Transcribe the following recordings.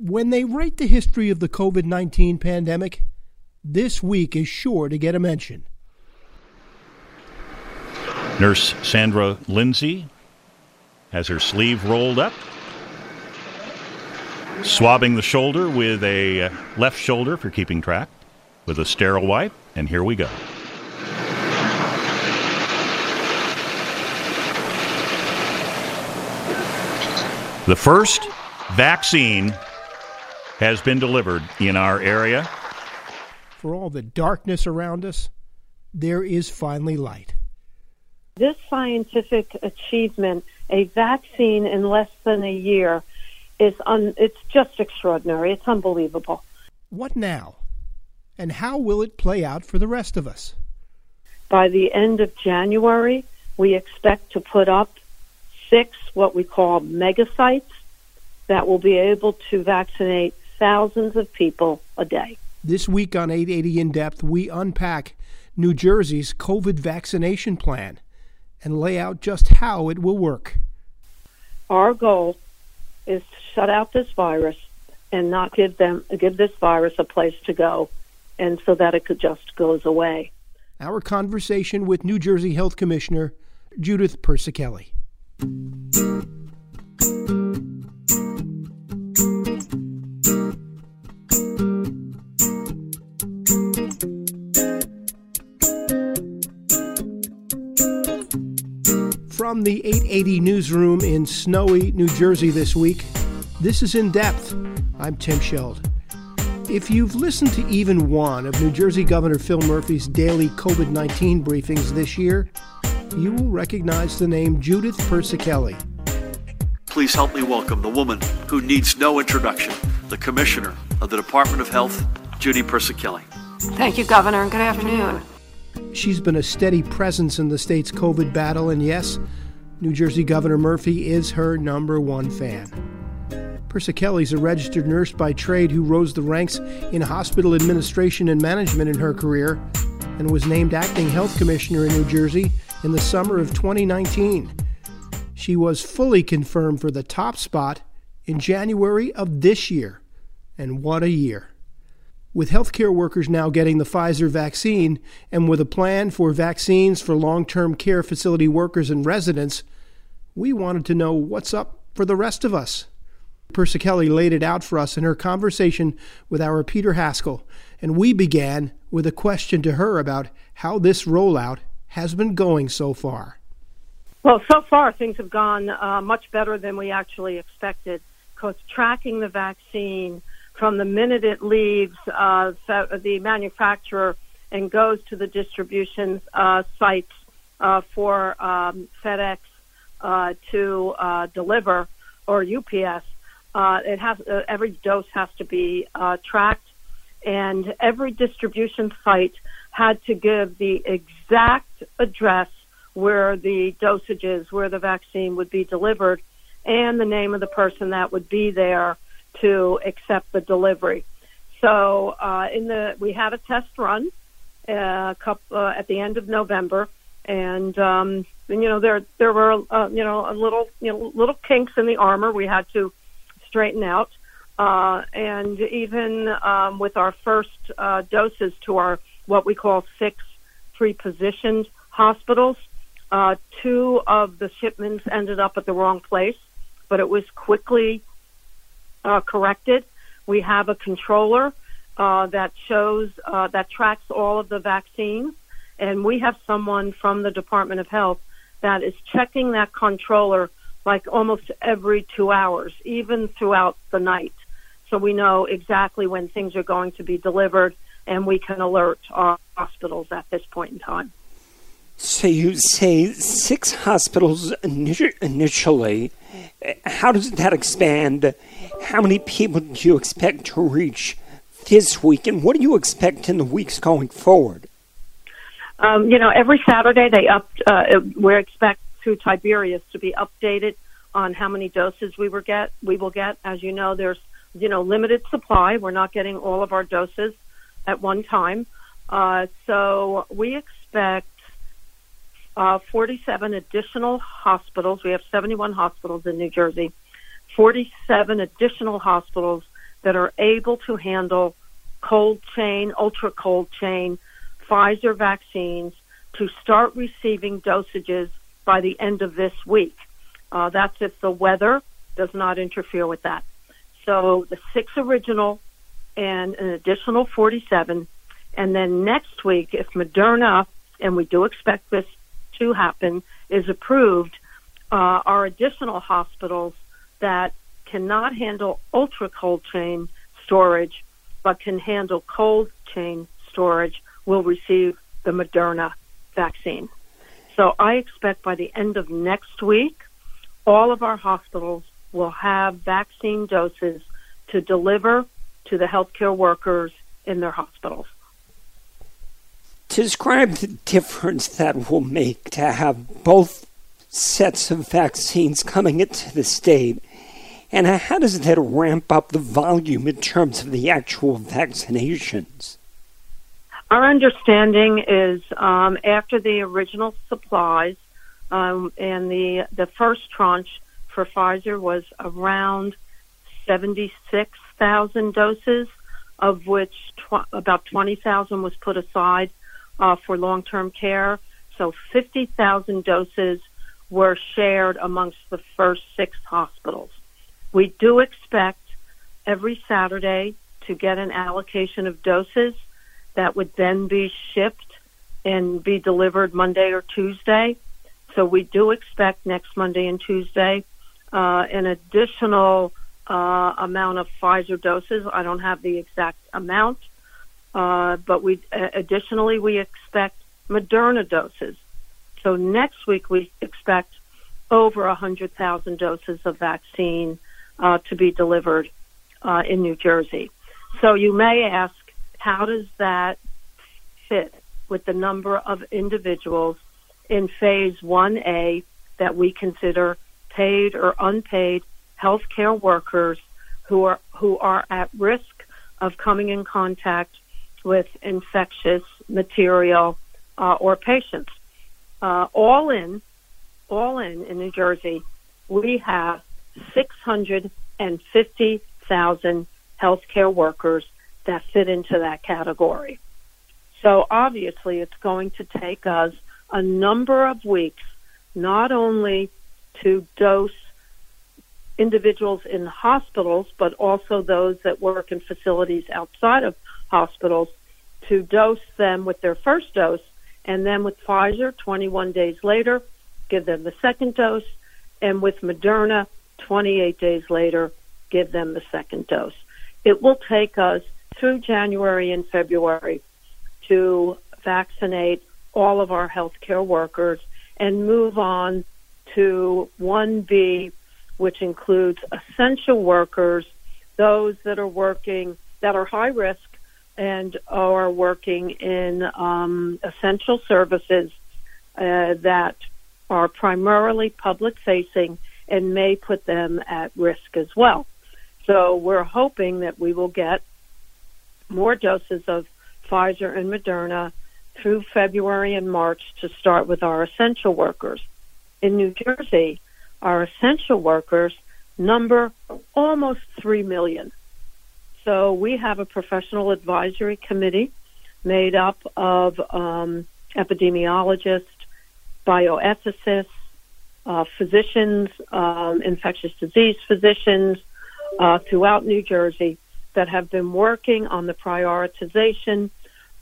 When they write the history of the COVID 19 pandemic, this week is sure to get a mention. Nurse Sandra Lindsay has her sleeve rolled up, swabbing the shoulder with a uh, left shoulder for keeping track with a sterile wipe, and here we go. The first vaccine has been delivered in our area. For all the darkness around us, there is finally light. This scientific achievement, a vaccine in less than a year, is un- it's just extraordinary. It's unbelievable. What now? And how will it play out for the rest of us? By the end of January, we expect to put up six what we call megasites that will be able to vaccinate thousands of people a day. This week on 880 In Depth, we unpack New Jersey's COVID vaccination plan and lay out just how it will work. Our goal is to shut out this virus and not give them give this virus a place to go and so that it could just goes away. Our conversation with New Jersey Health Commissioner Judith Persichilli. From the 880 newsroom in snowy New Jersey this week, this is In Depth. I'm Tim Scheld. If you've listened to even one of New Jersey Governor Phil Murphy's daily COVID 19 briefings this year, you will recognize the name Judith Persichilli. Please help me welcome the woman who needs no introduction, the Commissioner of the Department of Health, Judy Persichilli. Thank you, Governor, and good afternoon. She's been a steady presence in the state's COVID battle, and yes, New Jersey Governor Murphy is her number one fan. Persichilli's a registered nurse by trade who rose the ranks in hospital administration and management in her career and was named acting health commissioner in New Jersey in the summer of 2019. She was fully confirmed for the top spot in January of this year. And what a year! With healthcare workers now getting the Pfizer vaccine and with a plan for vaccines for long term care facility workers and residents, we wanted to know what's up for the rest of us. Persichilli laid it out for us in her conversation with our Peter Haskell, and we began with a question to her about how this rollout has been going so far. Well, so far things have gone uh, much better than we actually expected because tracking the vaccine from the minute it leaves uh, the manufacturer and goes to the distribution uh, sites uh, for um, FedEx uh, to uh, deliver or UPS. Uh, it has every dose has to be tracked, and every distribution site had to give the exact address where the dosages, where the vaccine would be delivered, and the name of the person that would be there to accept the delivery. So uh, in the we had a test run uh, couple, uh, at the end of November, and, um, and you know there there were uh, you know a little you know little kinks in the armor we had to straighten out, uh, and even um, with our first uh, doses to our what we call six pre-positioned hospitals, uh, two of the shipments ended up at the wrong place, but it was quickly uh, corrected. We have a controller uh, that shows uh, that tracks all of the vaccines, and we have someone from the Department of Health that is checking that controller like almost every two hours, even throughout the night. So we know exactly when things are going to be delivered, and we can alert our hospitals at this point in time. So you say six hospitals initially. How does that expand? How many people do you expect to reach this week, and what do you expect in the weeks going forward? Um, you know, every Saturday they up. Uh, we expect through Tiberius to be updated on how many doses we will get. We will get, as you know, there's you know limited supply. We're not getting all of our doses at one time, uh, so we expect uh, 47 additional hospitals. We have 71 hospitals in New Jersey. 47 additional hospitals that are able to handle cold chain, ultra cold chain Pfizer vaccines to start receiving dosages by the end of this week. Uh, that's if the weather does not interfere with that. So the six original and an additional 47. And then next week, if Moderna, and we do expect this to happen, is approved, uh, our additional hospitals that cannot handle ultra cold chain storage but can handle cold chain storage will receive the Moderna vaccine. So I expect by the end of next week, all of our hospitals will have vaccine doses to deliver to the healthcare workers in their hospitals. Describe the difference that will make to have both sets of vaccines coming into the state and how does that ramp up the volume in terms of the actual vaccinations? Our understanding is um, after the original supplies um, and the the first tranche for Pfizer was around seventy six thousand doses, of which tw- about twenty thousand was put aside uh, for long term care. So fifty thousand doses were shared amongst the first six hospitals. We do expect every Saturday to get an allocation of doses that would then be shipped and be delivered Monday or Tuesday. So we do expect next Monday and Tuesday uh, an additional uh, amount of Pfizer doses. I don't have the exact amount, uh, but we uh, additionally we expect Moderna doses. So next week we expect over 100,000 doses of vaccine uh, to be delivered uh, in New Jersey. So you may ask, how does that fit with the number of individuals in phase 1A that we consider paid or unpaid healthcare workers who are who are at risk of coming in contact with infectious material uh, or patients. Uh, all in, all in in New Jersey, we have 650,000 healthcare workers that fit into that category. So obviously it's going to take us a number of weeks not only to dose individuals in hospitals, but also those that work in facilities outside of hospitals to dose them with their first dose and then with Pfizer 21 days later, give them the second dose and with Moderna 28 days later, give them the second dose. It will take us through January and February to vaccinate all of our healthcare workers and move on to 1B, which includes essential workers, those that are working, that are high risk and are working in um, essential services uh, that are primarily public facing and may put them at risk as well. So we're hoping that we will get more doses of Pfizer and Moderna through February and March to start with our essential workers. In New Jersey, our essential workers number almost 3 million. So we have a professional advisory committee made up of um, epidemiologists, bioethicists, uh, physicians, um, infectious disease physicians, uh, throughout New Jersey that have been working on the prioritization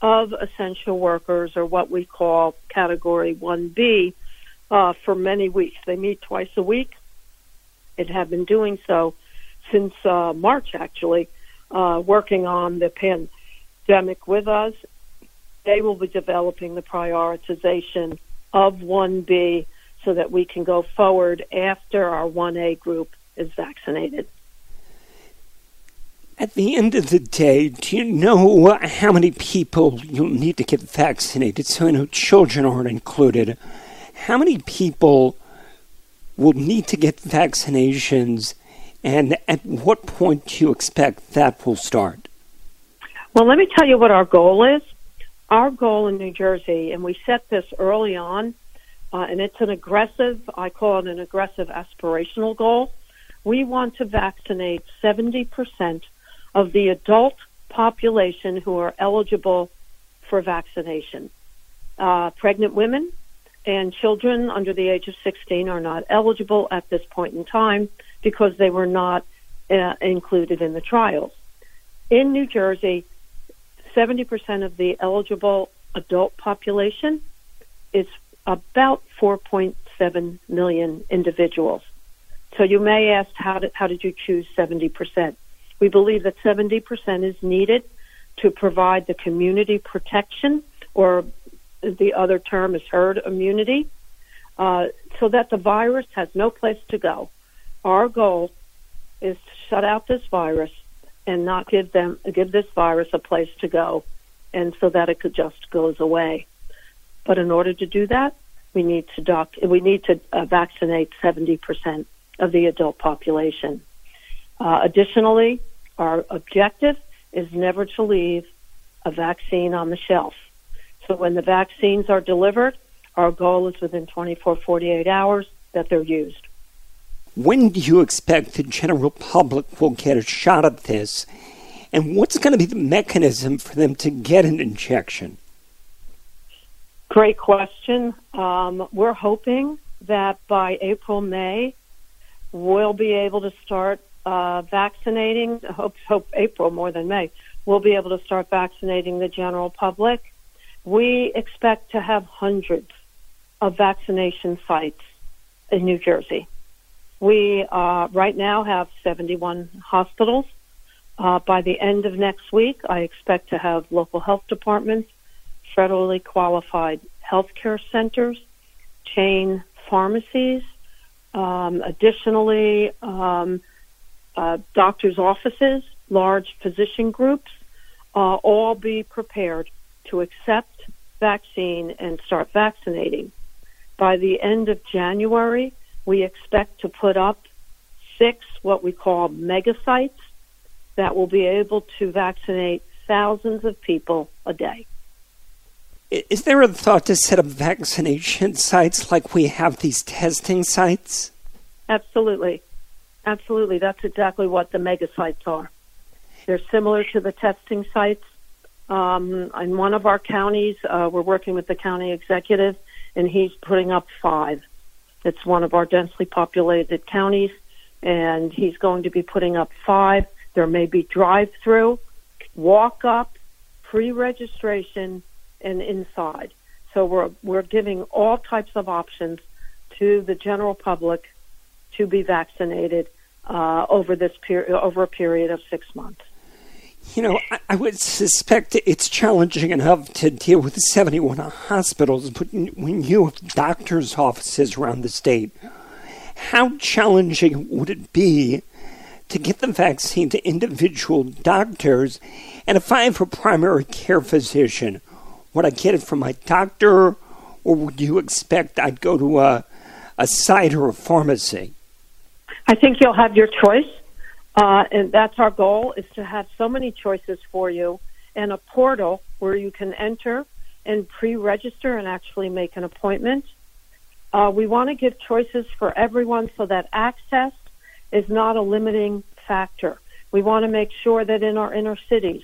of essential workers, or what we call Category 1B, uh, for many weeks. They meet twice a week. It have been doing so since uh, March, actually, uh, working on the pandemic with us. They will be developing the prioritization of 1B so that we can go forward after our 1A group is vaccinated. At the end of the day, do you know how many people you'll need to get vaccinated? So I know children aren't included. How many people will need to get vaccinations, and at what point do you expect that will start? Well, let me tell you what our goal is. Our goal in New Jersey, and we set this early on, uh, and it's an aggressive, I call it an aggressive aspirational goal. We want to vaccinate 70% of the adult population who are eligible for vaccination. Uh, pregnant women and children under the age of 16 are not eligible at this point in time because they were not uh, included in the trials. In New Jersey, 70% of the eligible adult population is about 4.7 million individuals. So you may ask, how did, how did you choose 70%? We believe that 70% is needed to provide the community protection, or the other term is herd immunity, uh, so that the virus has no place to go. Our goal is to shut out this virus and not give them give this virus a place to go, and so that it could just goes away. But in order to do that, we need to doc we need to uh, vaccinate 70% of the adult population. Uh, additionally, our objective is never to leave a vaccine on the shelf. So when the vaccines are delivered, our goal is within 24, 48 hours that they're used. When do you expect the general public will get a shot at this? And what's going to be the mechanism for them to get an injection? Great question. Um, we're hoping that by April, May, we'll be able to start uh, vaccinating. Hope hope April more than May. We'll be able to start vaccinating the general public. We expect to have hundreds of vaccination sites in New Jersey. We uh, right now have 71 hospitals. Uh, by the end of next week, I expect to have local health departments, federally qualified healthcare centers, chain pharmacies, um, additionally, um, uh, doctors' offices, large physician groups, uh, all be prepared to accept vaccine and start vaccinating. By the end of January, we expect to put up six what we call mega sites that will be able to vaccinate thousands of people a day. Is there a thought to set up vaccination sites like we have these testing sites? Absolutely. Absolutely. That's exactly what the mega sites are. They're similar to the testing sites. Um, in one of our counties, uh, we're working with the county executive, and he's putting up five. It's one of our densely populated counties, and he's going to be putting up five. There may be drive through, walk up, pre registration, and inside. So we're, we're giving all types of options to the general public to be vaccinated uh, over this period, over a period of six months. You know, I, I, would suspect it's challenging enough to deal with 71 hospitals, but when you have doctors' offices around the state, how challenging would it be to get the vaccine to individual doctors? And if I have a primary care physician, would I get it from my doctor, or would you expect I'd go to a, a site or a pharmacy? I think you'll have your choice, uh, and that's our goal: is to have so many choices for you, and a portal where you can enter and pre-register and actually make an appointment. Uh, we want to give choices for everyone so that access is not a limiting factor. We want to make sure that in our inner cities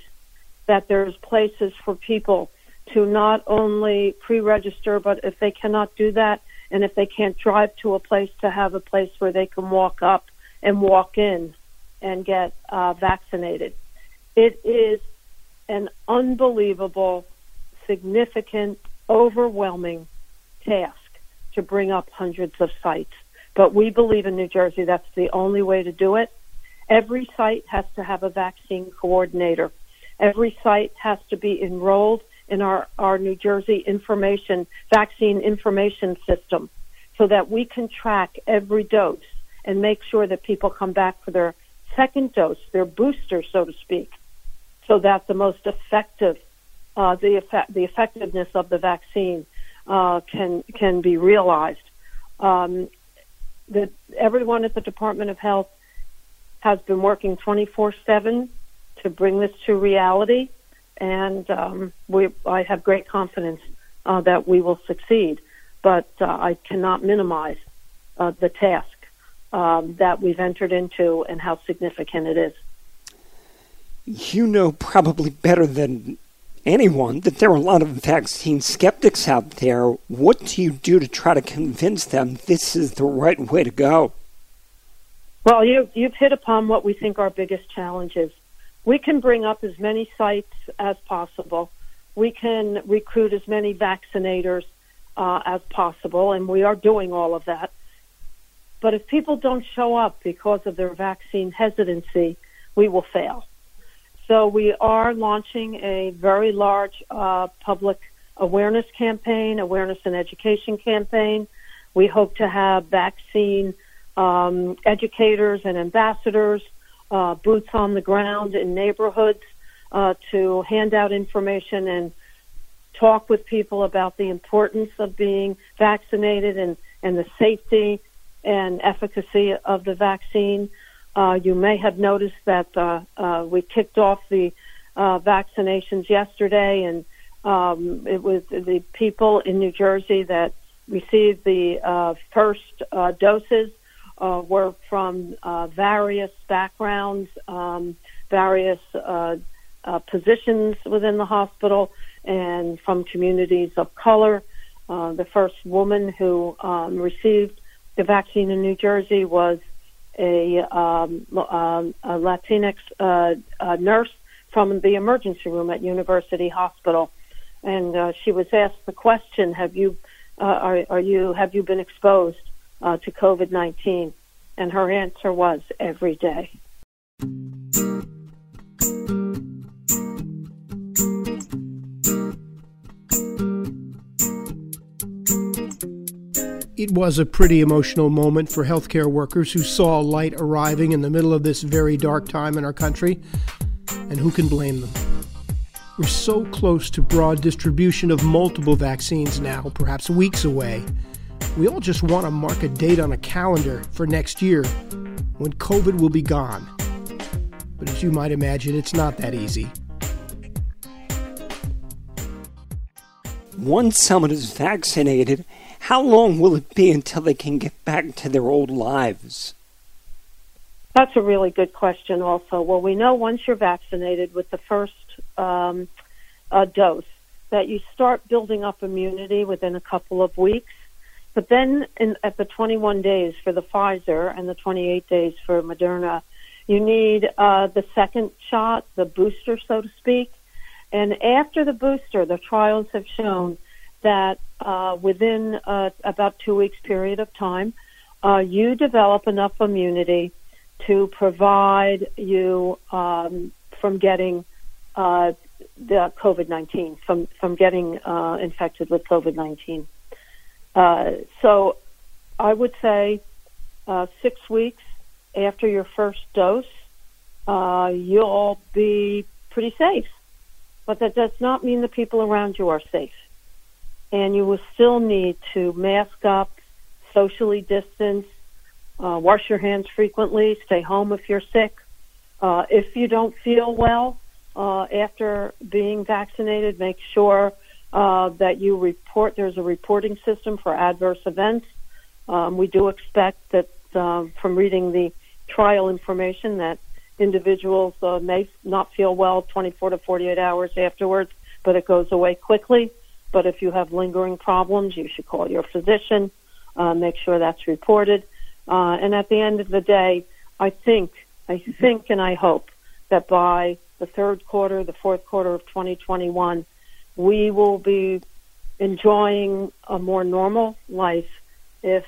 that there's places for people to not only pre-register, but if they cannot do that, and if they can't drive to a place to have a place where they can walk up and walk in and get uh, vaccinated. It is an unbelievable, significant, overwhelming task to bring up hundreds of sites. But we believe in New Jersey that's the only way to do it. Every site has to have a vaccine coordinator. Every site has to be enrolled in our, our New Jersey information, vaccine information system so that we can track every dose and make sure that people come back for their second dose, their booster, so to speak, so that the most effective, uh, the effect, the effectiveness of the vaccine uh, can can be realized. Um, that everyone at the Department of Health has been working 24/7 to bring this to reality, and um, we I have great confidence uh, that we will succeed. But uh, I cannot minimize uh, the task um, that we've entered into and how significant it is. You know probably better than anyone that there are a lot of vaccine skeptics out there. What do you do to try to convince them this is the right way to go? Well, you, you've hit upon what we think our biggest challenge is. We can bring up as many sites as possible. We can recruit as many vaccinators uh, as possible, and we are doing all of that. But if people don't show up because of their vaccine hesitancy, we will fail. So we are launching a very large uh, public awareness campaign, awareness and education campaign. We hope to have vaccine um, educators and ambassadors, uh, boots on the ground in neighborhoods uh, to hand out information and talk with people about the importance of being vaccinated and, and the safety and efficacy of the vaccine. Uh, you may have noticed that uh, uh, we kicked off the uh, vaccinations yesterday, and um, it was the people in New Jersey that received the uh, first uh, doses were from various backgrounds, um, various positions within the hospital, and from communities of color. the first woman who um, received the vaccine in New Jersey was a, um, um, a Latinx uh, a nurse from the emergency room at University Hospital, and uh, she was asked the question: Have you uh, are, are you have you been exposed uh, to COVID nineteen? And her answer was every day. It was a pretty emotional moment for healthcare workers who saw light arriving in the middle of this very dark time in our country, and who can blame them? We're so close to broad distribution of multiple vaccines now, perhaps weeks away. We all just want to mark a date on a calendar for next year when COVID will be gone. But as you might imagine, it's not that easy. Once someone is vaccinated, how long will it be until they can get back to their old lives? That's a really good question, also. Well, we know once you're vaccinated with the first um, uh, dose that you start building up immunity within a couple of weeks. But then in, at the 21 days for the Pfizer and the 28 days for Moderna, you need uh, the second shot, the booster, so to speak. And after the booster, the trials have shown that uh, within uh, about two weeks period of time, uh, you develop enough immunity to provide you um, from getting uh, the COVID-19, from from getting uh, infected with COVID-19. Uh, so, I would say six weeks after your first dose, you'll be pretty safe. But that does not mean the people around you are safe and you will still need to mask up, socially distance, uh, wash your hands frequently, stay home if you're sick. Uh, if you don't feel well uh, after being vaccinated, make sure uh, that you report. There's a reporting system for adverse events. Um, we do expect that uh, from reading the trial information that individuals uh, may not feel well 24 to 48 hours afterwards, but it goes away quickly. But if you have lingering problems, you should call your physician, uh, make sure that's reported. Uh, and at the end of the day, I think I think and I hope that by the third quarter, the fourth quarter of 2021, we will be enjoying a more normal life if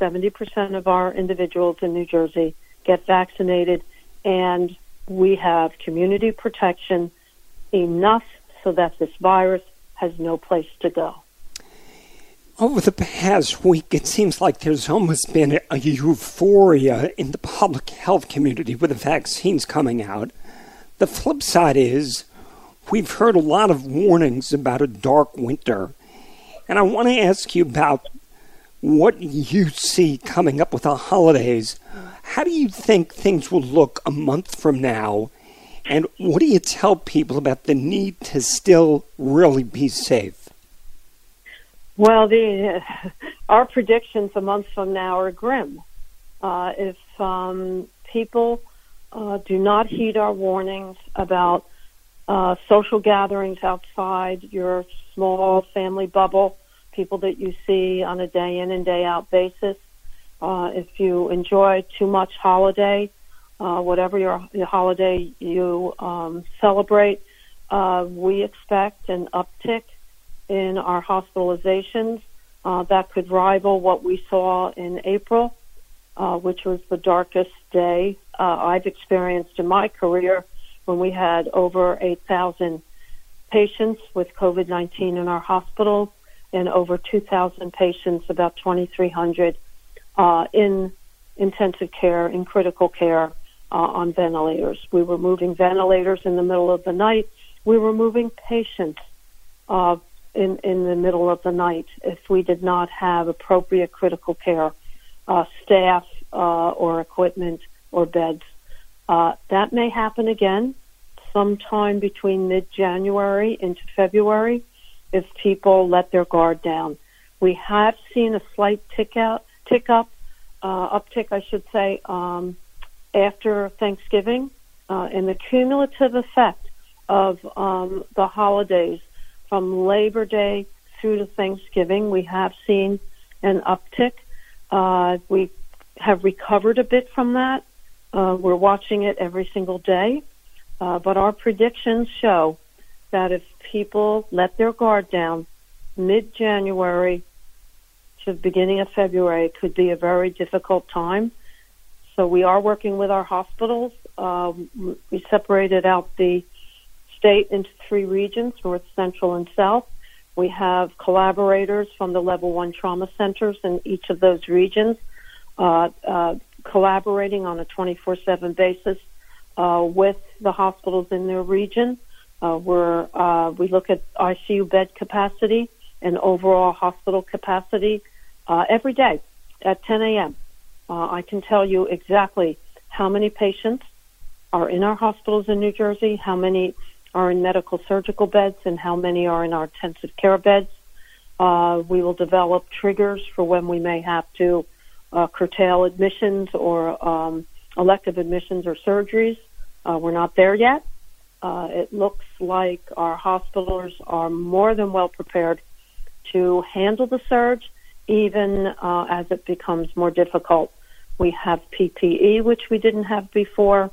70% of our individuals in New Jersey get vaccinated and we have community protection enough so that this virus has no place to go. Over the past week, it seems like there's almost been a euphoria in the public health community with the vaccines coming out. The flip side is we've heard a lot of warnings about a dark winter. And I want to ask you about what you see coming up with the holidays. How do you think things will look a month from now? And what do you tell people about the need to still really be safe? Well, the uh, our predictions a month from now are grim. Uh, if um, people uh, do not heed our warnings about uh, social gatherings outside your small family bubble, people that you see on a day in and day out basis, uh, if you enjoy too much holiday, uh, whatever your, your holiday you um, celebrate, we expect an uptick in our hospitalizations. Uh, that could rival what we saw in April, uh, which was the darkest day uh, I've experienced in my career when we had over 8,000 patients with COVID 19 in our hospitals and over 2,000 patients, about 2,300 uh, in intensive care, in critical care uh, on ventilators. We were moving ventilators in the middle of the night. We were moving patients uh, in, in the middle of the night if we did not have appropriate critical care uh, staff uh, or equipment or beds. Uh, that may happen again sometime between mid-January into February if people let their guard down. We have seen a slight tick out, tick up, uh, uptick, I should say, um, after Thanksgiving, uh, and the cumulative effect of um, the holidays from Labor Day through to Thanksgiving, we have seen an uptick. Uh, we have recovered a bit from that. Uh, we're watching it every single day. Uh, but our predictions show that if people let their guard down, mid January to the beginning of February it could be a very difficult time. So we are working with our hospitals. Um, we separated out the state into three regions, North, Central, and South. We have collaborators from the level one trauma centers in each of those regions, uh, uh, collaborating on a 24-7 basis uh, with the hospitals in their region. Uh, where uh, we look at ICU bed capacity and overall hospital capacity uh, every day at 10 a.m. I can tell you exactly how many patients are in our hospitals in New Jersey, how many are in medical surgical beds and how many are in our intensive care beds. Uh, we will develop triggers for when we may have to uh, curtail admissions or um, elective admissions or surgeries. Uh, we're not there yet. Uh, it looks like our hospitals are more than well prepared to handle the surge, even uh, as it becomes more difficult. We have PPE, which we didn't have before.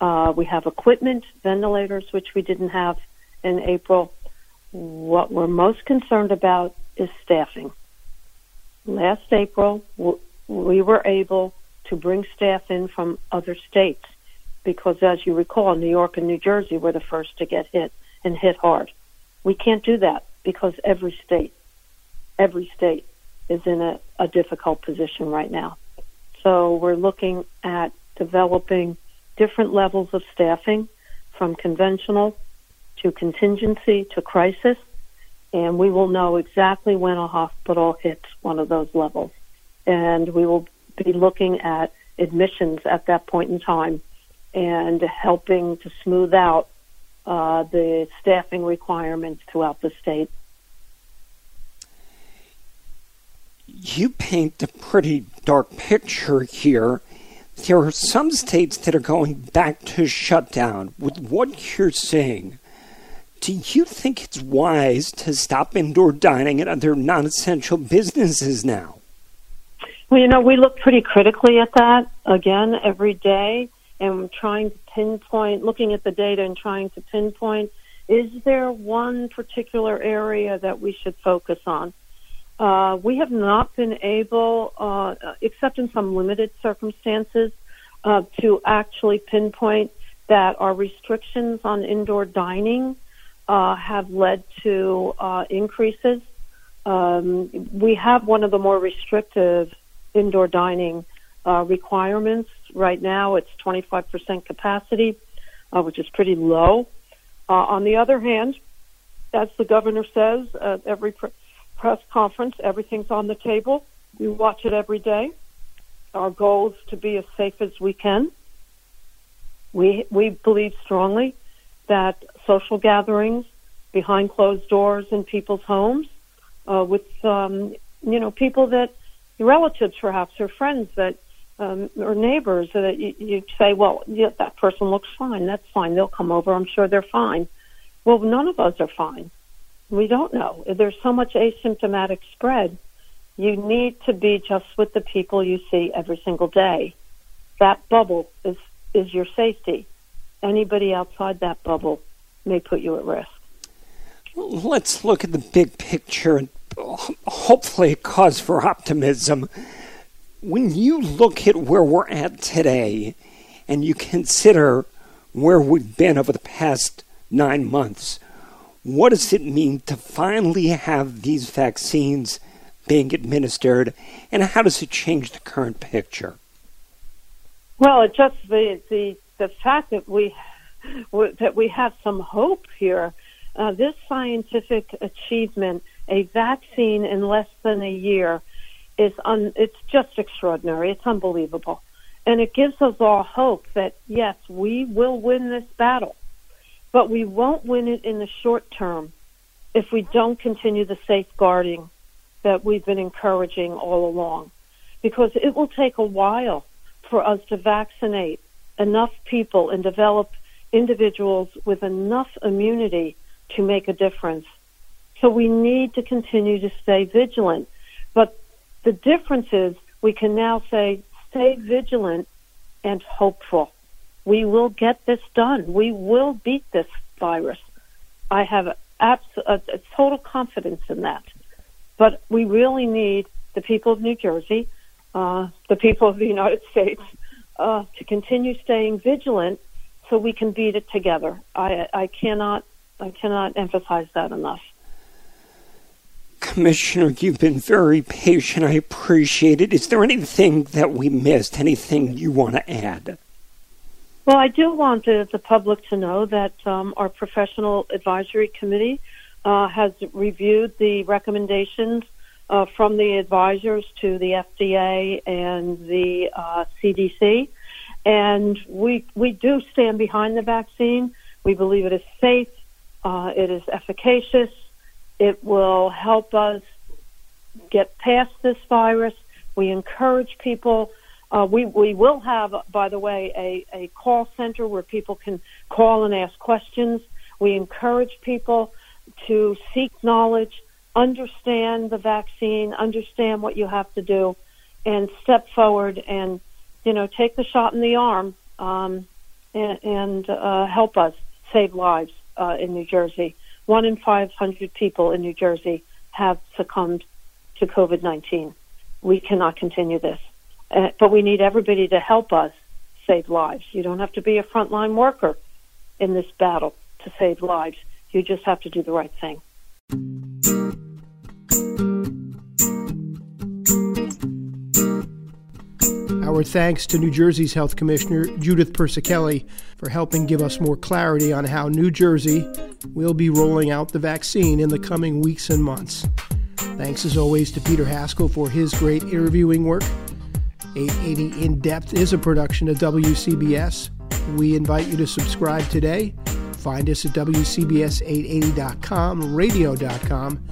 Uh, we have equipment, ventilators, which we didn't have in April. What we're most concerned about is staffing. Last April, we were able to bring staff in from other states because, as you recall, New York and New Jersey were the first to get hit and hit hard. We can't do that because every state, every state is in a, a difficult position right now. So we're looking at developing different levels of staffing from conventional to contingency to crisis, and we will know exactly when a hospital hits one of those levels. And we will be looking at admissions at that point in time and helping to smooth out uh, the staffing requirements throughout the state. You paint a pretty dark picture here there are some states that are going back to shutdown. With what you're saying, do you think it's wise to stop indoor dining and other non essential businesses now? Well, you know, we look pretty critically at that again every day. and trying to pinpoint, looking at the data and trying to pinpoint, is there one particular area that we should focus on? Uh, we have not been able, uh, except in some limited circumstances, uh, to actually pinpoint that our restrictions on indoor dining uh, have led to uh, increases. Um, we have one of the more restrictive indoor dining uh, requirements. Right now, it's 25% capacity, which is pretty low. on the other hand, as the governor says every pr- press conference, everything's on the table. We watch it every day. Our goal is to be as safe as we can. We we believe strongly that social gatherings behind closed doors in people's homes, uh, with um, you know people that relatives perhaps or friends that um, or neighbors that you, you say, well, yeah, that person looks fine. That's fine. They'll come over. I'm sure they're fine. Well, none of us are fine. We don't know. There's so much asymptomatic spread. You need to be just with the people you see every single day. That bubble is, is your safety. Anybody outside that bubble may put you at risk. Let's look at the big picture and uh, hopefully cause for optimism. When you look at where we're at today and you consider where we've been over the past nine months, what does it mean to finally have these vaccines being administered, and how does it change the current picture? Well, it just the the the fact that we that we have some hope here. Uh, this scientific achievement, a vaccine in less than a year, is un, it's just extraordinary. It's unbelievable, and it gives us all hope that yes, we will win this battle. But we won't win it in the short term if we don't continue the safeguarding that we've been encouraging all along. Because it will take a while for us to vaccinate enough people and develop individuals with enough immunity to make a difference. So we need to continue to stay vigilant. But the difference is we can now say, stay vigilant and hopeful. We will get this done. We will beat this virus. I have abs- a, a total confidence in that. But we really need the people of New Jersey, uh, the people of the United States, uh, to continue staying vigilant so we can beat it together. I, I cannot, I cannot emphasize that enough. Commissioner, you've been very patient. I appreciate it. Is there anything that we missed? Anything you want to add? Well, I do want the, the public to know that um, our professional advisory committee uh, has reviewed the recommendations uh, from the advisors to the FDA and the uh, CDC, and we we do stand behind the vaccine. We believe it is safe, uh, it is efficacious, it will help us get past this virus. We encourage people uh, we we will have, by the way, a, a call center where people can call and ask questions. We encourage people to seek knowledge, understand the vaccine, understand what you have to do, and step forward and you know take the shot in the arm um, and, and uh, help us save lives uh, in New Jersey. One in 500 people in New Jersey have succumbed to COVID 19. We cannot continue this. Uh, but we need everybody to help us save lives. You don't have to be a frontline worker in this battle to save lives. You just have to do the right thing. Our thanks to New Jersey's Health Commissioner Judith Persichilli for helping give us more clarity on how New Jersey will be rolling out the vaccine in the coming weeks and months. Thanks as always to Peter Haskell for his great interviewing work 880 In Depth is a production of WCBS. We invite you to subscribe today. Find us at WCBS880.com, radio.com,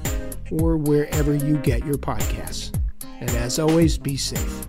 or wherever you get your podcasts. And as always, be safe.